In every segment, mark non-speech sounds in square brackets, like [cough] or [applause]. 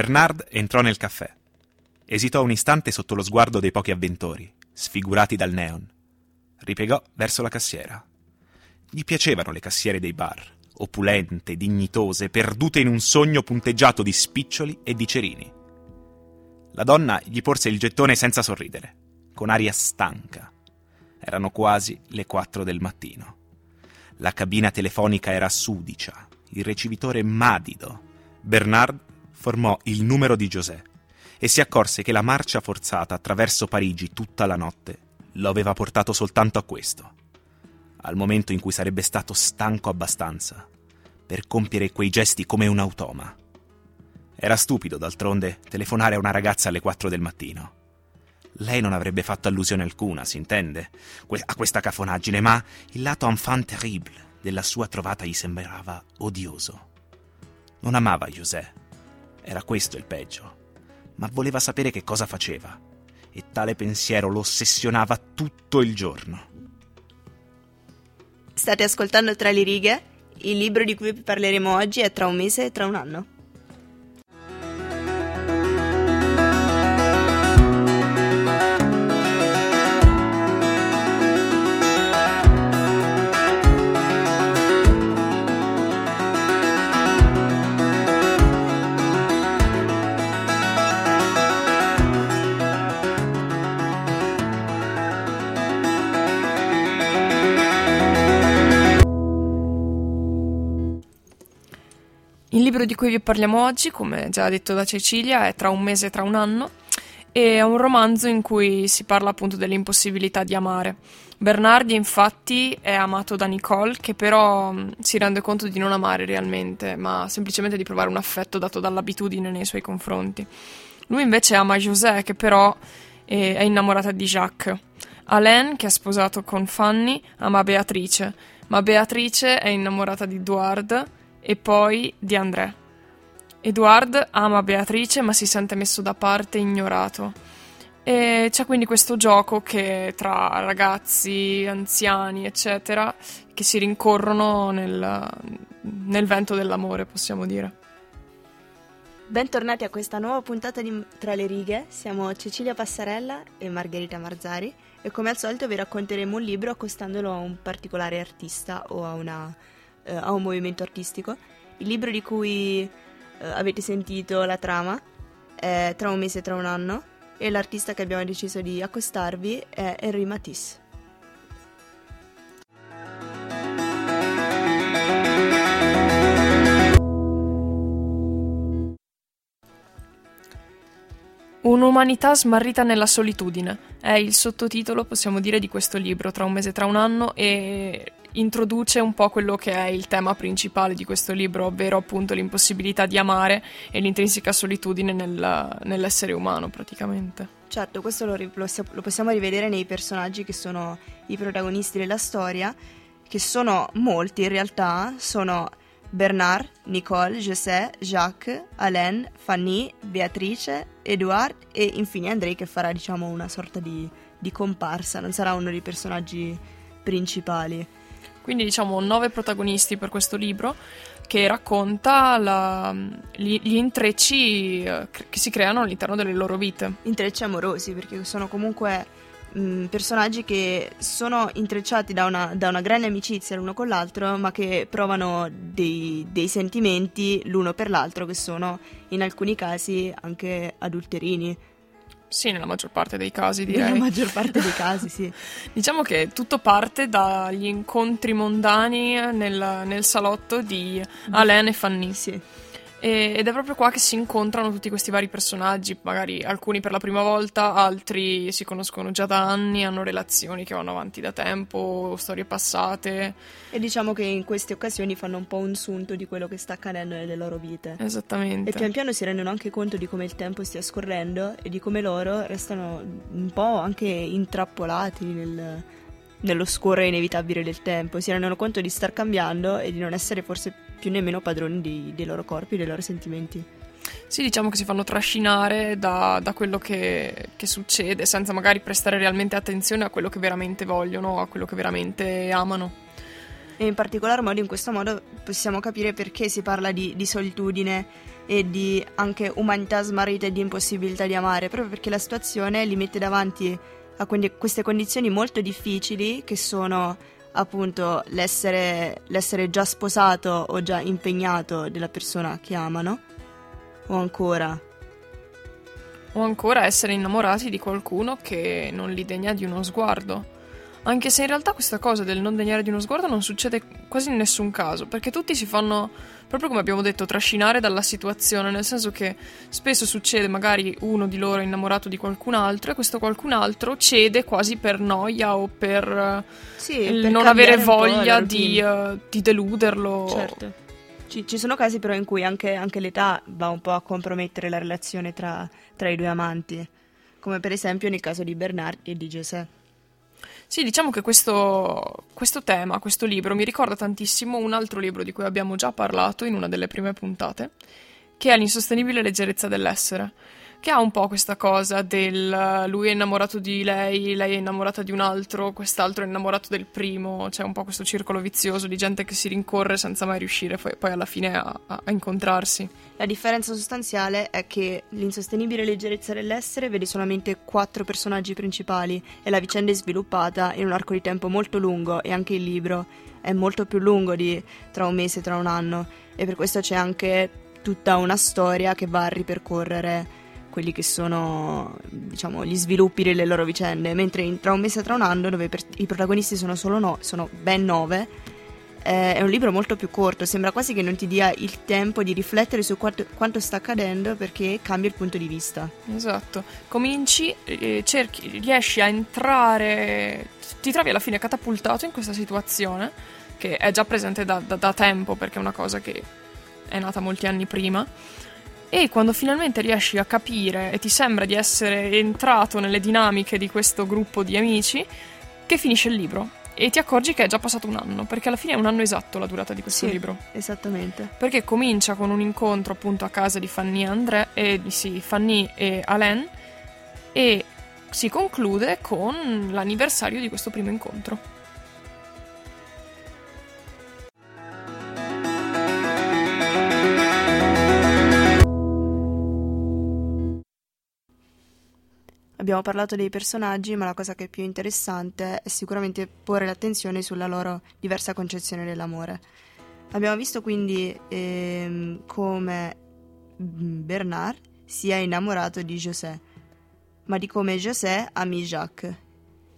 Bernard entrò nel caffè. Esitò un istante sotto lo sguardo dei pochi avventori, sfigurati dal neon. Ripiegò verso la cassiera. Gli piacevano le cassiere dei bar, opulente, dignitose, perdute in un sogno punteggiato di spiccioli e di cerini. La donna gli porse il gettone senza sorridere, con aria stanca. Erano quasi le quattro del mattino. La cabina telefonica era sudicia, il ricevitore madido. Bernard formò il numero di José e si accorse che la marcia forzata attraverso Parigi tutta la notte lo aveva portato soltanto a questo, al momento in cui sarebbe stato stanco abbastanza per compiere quei gesti come un automa. Era stupido, d'altronde, telefonare a una ragazza alle 4 del mattino. Lei non avrebbe fatto allusione alcuna, si intende, a questa cafonaggine, ma il lato enfant terrible della sua trovata gli sembrava odioso. Non amava José, era questo il peggio ma voleva sapere che cosa faceva, e tale pensiero lo ossessionava tutto il giorno. State ascoltando Tra le righe? Il libro di cui parleremo oggi è Tra un mese e tra un anno. Libro di cui vi parliamo oggi, come già detto da Cecilia, è Tra un mese e tra un anno e è un romanzo in cui si parla appunto dell'impossibilità di amare. Bernardi infatti è amato da Nicole che però mh, si rende conto di non amare realmente, ma semplicemente di provare un affetto dato dall'abitudine nei suoi confronti. Lui invece ama José che però è, è innamorata di Jacques. Alain, che è sposato con Fanny, ama Beatrice, ma Beatrice è innamorata di Edouard e poi di André. Edward ama Beatrice ma si sente messo da parte e ignorato. E c'è quindi questo gioco che tra ragazzi, anziani, eccetera, che si rincorrono nel, nel vento dell'amore, possiamo dire. Bentornati a questa nuova puntata di Tra le righe, siamo Cecilia Passarella e Margherita Marzari e come al solito vi racconteremo un libro accostandolo a un particolare artista o a, una, eh, a un movimento artistico. Il libro di cui eh, avete sentito la trama è Tra un mese e tra un anno e l'artista che abbiamo deciso di accostarvi è Henri Matisse. Un'umanità smarrita nella solitudine è il sottotitolo, possiamo dire, di questo libro, Tra un mese e tra un anno, e introduce un po' quello che è il tema principale di questo libro, ovvero appunto l'impossibilità di amare e l'intrinseca solitudine nel, nell'essere umano praticamente. Certo, questo lo, lo lo possiamo rivedere nei personaggi che sono i protagonisti della storia, che sono molti in realtà, sono Bernard, Nicole, José, Jacques, Alain, Fanny, Beatrice, Edouard e infine Andrei che farà diciamo una sorta di, di comparsa, non sarà uno dei personaggi principali. Quindi diciamo nove protagonisti per questo libro che racconta la- gli, gli intrecci eh, che si creano all'interno delle loro vite. Intrecci amorosi perché sono comunque mh, personaggi che sono intrecciati da una, da una grande amicizia l'uno con l'altro ma che provano dei, dei sentimenti l'uno per l'altro che sono in alcuni casi anche adulterini. Sì, nella maggior parte dei casi Nella direi. maggior parte dei casi, sì. [laughs] Diciamo che tutto parte dagli incontri mondani nel, nel salotto di Alain e Fanny. sì. E- ed è proprio qua che si incontrano tutti questi vari personaggi, magari alcuni per la prima volta, altri si conoscono già da anni, hanno relazioni che vanno avanti da tempo, storie passate. E diciamo che in queste occasioni fanno un po' un sunto di quello che sta accadendo nelle loro vite. Esattamente. E pian piano si rendono anche conto di come il tempo stia scorrendo e di come loro restano un po' anche intrappolati nel- nello scorrere inevitabile del tempo. Si rendono conto di star cambiando e di non essere forse più nemmeno padroni di- dei loro corpi, dei loro sentimenti. Sì, diciamo che si fanno trascinare da, da quello che, che succede, senza magari prestare realmente attenzione a quello che veramente vogliono, a quello che veramente amano. E in particolar modo in questo modo possiamo capire perché si parla di, di solitudine e di anche umanità smarrita e di impossibilità di amare, proprio perché la situazione li mette davanti a queste condizioni molto difficili che sono appunto l'essere, l'essere già sposato o già impegnato della persona che amano o ancora o ancora essere innamorati di qualcuno che non li degna di uno sguardo. Anche se in realtà questa cosa del non degnare di uno sguardo non succede quasi in nessun caso, perché tutti si fanno, proprio come abbiamo detto, trascinare dalla situazione, nel senso che spesso succede magari uno di loro è innamorato di qualcun altro e questo qualcun altro cede quasi per noia o per, sì, per non avere voglia di, uh, di, deluderlo. Certo. Ci, ci, sono casi però in cui anche, anche, l'età va un po' a compromettere la relazione tra, tra i due amanti, come per esempio nel caso di Bernard e di Giuseppe. Sì, diciamo che questo, questo, tema, questo libro, mi ricorda tantissimo un altro libro di cui abbiamo già parlato in una delle prime puntate, che è L'insostenibile leggerezza dell'essere che ha un po' questa cosa del lui è innamorato di lei, lei è innamorata di un altro, quest'altro è innamorato del primo, c'è un po' questo circolo vizioso di gente che si rincorre senza mai riuscire poi, poi alla fine a, a, a, incontrarsi. La differenza sostanziale è che l'insostenibile leggerezza dell'essere vede solamente quattro personaggi principali e la vicenda è sviluppata in un arco di tempo molto lungo e anche il libro è molto più lungo di tra un mese e tra un anno e per questo c'è anche tutta una storia che va a ripercorrere quelli che sono diciamo, gli sviluppi delle loro vicende, mentre in Tra un mese e tra un anno, dove per, i protagonisti sono no, sono ben nove, eh, è un libro molto più corto, sembra quasi che non ti dia il tempo di riflettere su quanto, quanto sta accadendo perché cambia il punto di vista. Esatto, cominci, eh, cerchi, riesci a entrare, ti trovi alla fine catapultato in questa situazione che è già presente da, da, da tempo perché è una cosa che è nata molti anni prima e quando finalmente riesci a capire e ti sembra di essere entrato nelle dinamiche di questo gruppo di amici, che finisce il libro e ti accorgi che è già passato un anno, perché alla fine è un anno esatto la durata di questo sì, libro. Esattamente. Perché comincia con un incontro appunto a casa di Fanny e André, e, sì, Fanny e Alain e si conclude con l'anniversario di questo primo incontro. Abbiamo parlato dei personaggi, ma la cosa che è più interessante è sicuramente porre l'attenzione sulla loro diversa concezione dell'amore. Abbiamo visto quindi ehm, come Bernard sia innamorato di José, ma di come José ami Jacques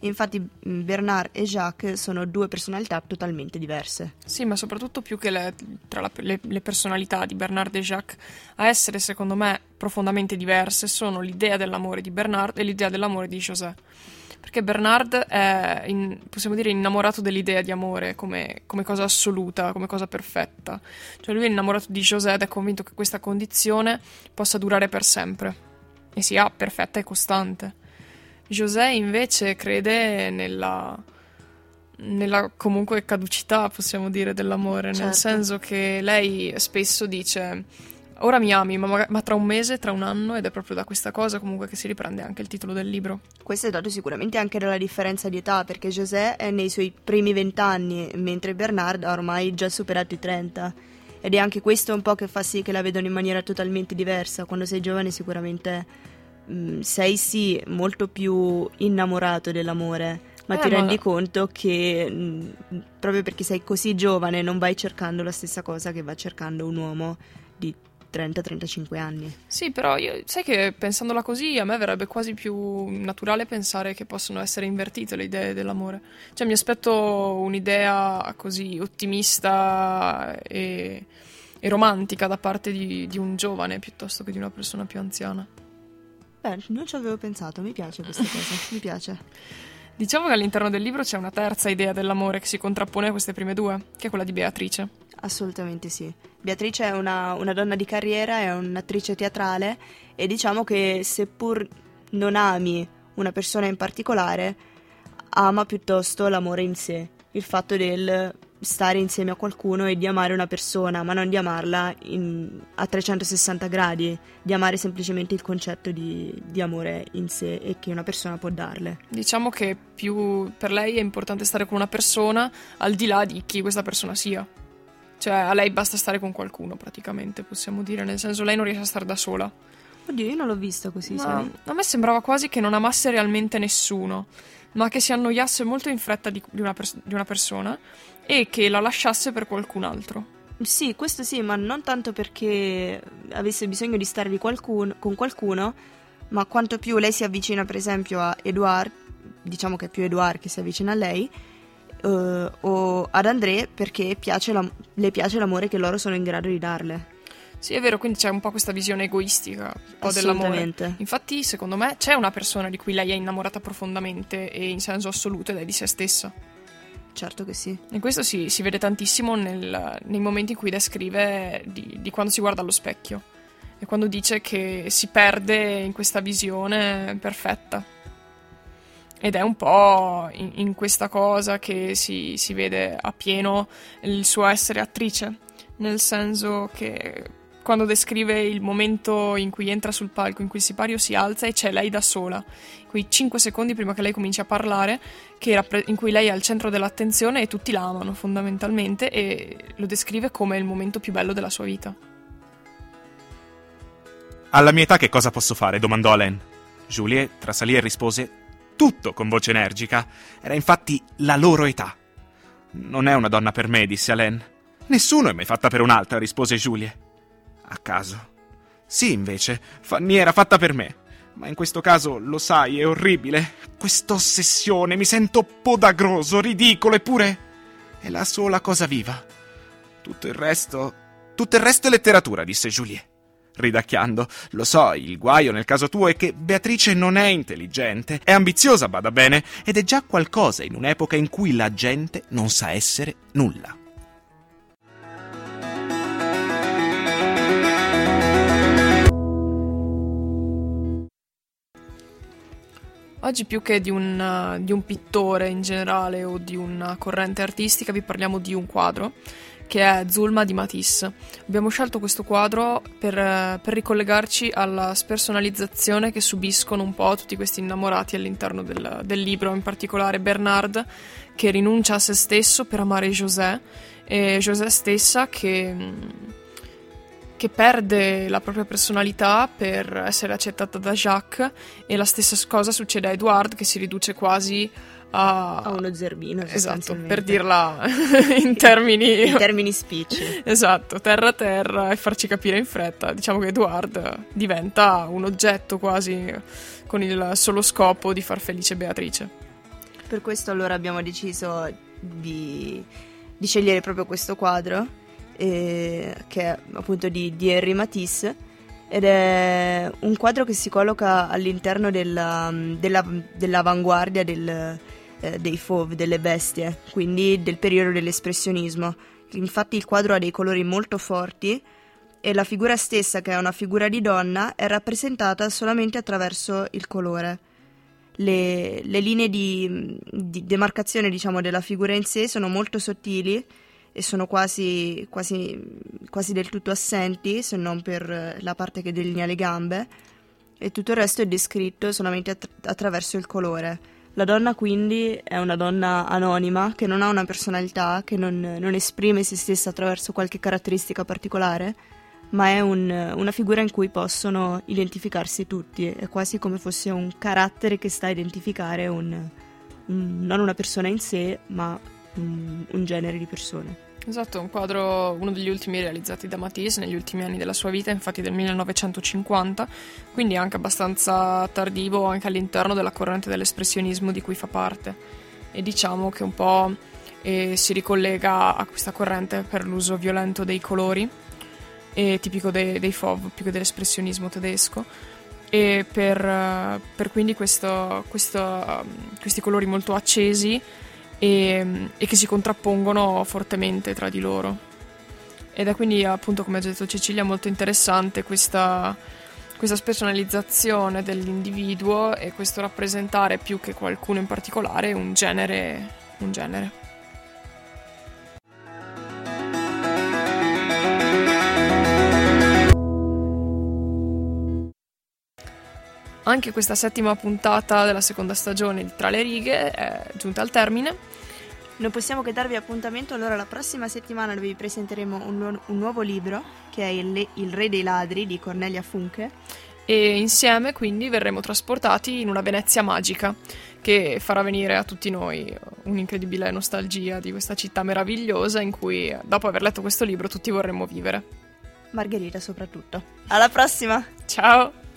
Infatti Bernard e Jacques sono due personalità totalmente diverse. Sì, ma soprattutto più che le, tra la, le, le, personalità di Bernard e Jacques, a essere secondo me profondamente diverse sono l'idea dell'amore di Bernard e l'idea dell'amore di José. Perché Bernard è, in, possiamo dire, innamorato dell'idea di amore come, come, cosa assoluta, come cosa perfetta. Cioè lui è innamorato di José ed è convinto che questa condizione possa durare per sempre e sia perfetta e costante. José invece crede nella, nella comunque caducità, possiamo dire, dell'amore, certo. nel senso che lei spesso dice ora mi ami, ma, ma, tra un mese, tra un anno, ed è proprio da questa cosa comunque che si riprende anche il titolo del libro. Questo è dato sicuramente anche dalla differenza di età, perché José è nei suoi primi vent'anni, mentre Bernard ha ormai già superato i 30. Ed è anche questo un po' che fa sì che la vedono in maniera totalmente diversa. Quando sei giovane sicuramente Mm, sei sì molto più innamorato dell'amore, ma eh, ti rendi ma... conto che mh, mm, proprio perché sei così giovane non vai cercando la stessa cosa che va cercando un uomo di 30-35 anni. Sì, però io, sai che pensandola così a me verrebbe quasi più naturale pensare che possono essere invertite le idee dell'amore. Cioè mi aspetto un'idea così ottimista e, e romantica da parte di, di un giovane piuttosto che di una persona più anziana. Beh, non ci avevo pensato, mi piace questa [laughs] cosa, mi piace. Diciamo che all'interno del libro c'è una terza idea dell'amore che si contrappone a queste prime due, che è quella di Beatrice. Assolutamente sì. Beatrice è una, una donna di carriera, è un'attrice teatrale e diciamo che seppur non ami una persona in particolare, ama piuttosto l'amore in sé, il fatto del stare insieme a qualcuno e di amare una persona, ma non di amarla in, a 360 gradi, di amare semplicemente il concetto di, di, amore in sé e che una persona può darle. Diciamo che più per lei è importante stare con una persona al di là di chi questa persona sia. Cioè a lei basta stare con qualcuno praticamente, possiamo dire, nel senso lei non riesce a stare da sola. Oddio, io non l'ho vista così, Ma sai? A me sembrava quasi che non amasse realmente nessuno, ma che si annoiasse molto in fretta di, di, una, pers- di una persona e che la lasciasse per qualcun altro. Sì, questo sì, ma non tanto perché avesse bisogno di stare di qualcuno, con qualcuno, ma quanto più lei si avvicina, per esempio, a Edouard, diciamo che è più Edouard che si avvicina a lei, uh, o ad André, perché piace la, le piace l'amore che loro sono in grado di darle. Sì, è vero, quindi c'è un po' questa visione egoistica un po' dell'amore. Infatti, secondo me, c'è una persona di cui lei è innamorata profondamente e in senso assoluto ed è di se stessa. Certo che sì. E questo si, si vede tantissimo nel, nei momenti in cui descrive di, di quando si guarda allo specchio e quando dice che si perde in questa visione perfetta. Ed è un po' in, in questa cosa che si, si, vede appieno il suo essere attrice, nel senso che quando descrive il momento in cui entra sul palco, in cui il sipario si alza e c'è lei da sola, quei 5 secondi prima che lei cominci a parlare, pre- in cui lei è al centro dell'attenzione e tutti la amano fondamentalmente e lo descrive come il momento più bello della sua vita. Alla mia età che cosa posso fare? domandò Alain. Juliet trasalì e rispose tutto con voce energica. Era infatti la loro età. Non è una donna per me, disse Alain. Nessuno è mai fatta per un'altra, rispose Juliet. A caso. Sì, invece, Fanny era fatta per me. Ma in questo caso, lo sai, è orribile. Questa ossessione, mi sento podagroso, ridicolo, eppure è la sola cosa viva. Tutto il resto... Tutto il resto è letteratura, disse Juliet. Ridacchiando. Lo so, il guaio nel caso tuo è che Beatrice non è intelligente, è ambiziosa, bada bene, ed è già qualcosa in un'epoca in cui la gente non sa essere nulla. Oggi più che di un, di un, pittore in generale o di una corrente artistica vi parliamo di un quadro che è Zulma di Matisse. Abbiamo scelto questo quadro per, per ricollegarci alla spersonalizzazione che subiscono un po' tutti questi innamorati all'interno del, del libro, in particolare Bernard che rinuncia a se stesso per amare José e José stessa che che perde la propria personalità per essere accettata da Jacques e la stessa cosa succede a Edward che si riduce quasi a, a uno zerbino esatto per dirla [laughs] in termini [laughs] in termini speech. Esatto terra terra e farci capire in fretta. Diciamo che Edward diventa un oggetto quasi con il solo scopo di far felice Beatrice. Per questo allora abbiamo deciso di, di scegliere proprio questo quadro eh, che è appunto di, di Henri Matisse ed è un quadro che si colloca all'interno della, della, dell'avanguardia del, eh, dei fauve, delle bestie, quindi del periodo dell'espressionismo. Infatti il quadro ha dei colori molto forti e la figura stessa, che è una figura di donna, è rappresentata solamente attraverso il colore. Le, le linee di, di demarcazione diciamo, della figura in sé sono molto sottili e sono quasi, quasi, quasi del tutto assenti, se non per la parte che delinea le gambe, e tutto il resto è descritto solamente att- attraverso il colore. La donna quindi è una donna anonima, che non ha una personalità, che non, non esprime se stessa attraverso qualche caratteristica particolare, ma è un, una figura in cui possono identificarsi tutti, è quasi come fosse un carattere che sta a identificare un, un, non una persona in sé, ma un genere di persone. Esatto, un quadro, uno degli ultimi realizzati da Matisse negli ultimi anni della sua vita, infatti del 1950, quindi anche abbastanza tardivo anche all'interno della corrente dell'espressionismo di cui fa parte. E diciamo che un po' eh, si ricollega a questa corrente per l'uso violento dei colori, eh, tipico dei, dei FOV, più che dell'espressionismo tedesco, e per, per quindi questo, questo, questi colori molto accesi e, e che si contrappongono fortemente tra di loro. Ed è quindi, appunto, come ha detto Cecilia, molto interessante questa, questa spersonalizzazione dell'individuo e questo rappresentare più che qualcuno in particolare un genere. Un genere. Anche questa settima puntata della seconda stagione di Tra le righe è giunta al termine. Non possiamo che darvi appuntamento allora la prossima settimana vi presenteremo un, nu- un nuovo libro che è il, Le- il Re dei Ladri di Cornelia Funke. E insieme quindi verremo trasportati in una Venezia magica che farà venire a tutti noi un'incredibile nostalgia di questa città meravigliosa in cui dopo aver letto questo libro tutti vorremmo vivere. Margherita soprattutto. Alla prossima! Ciao!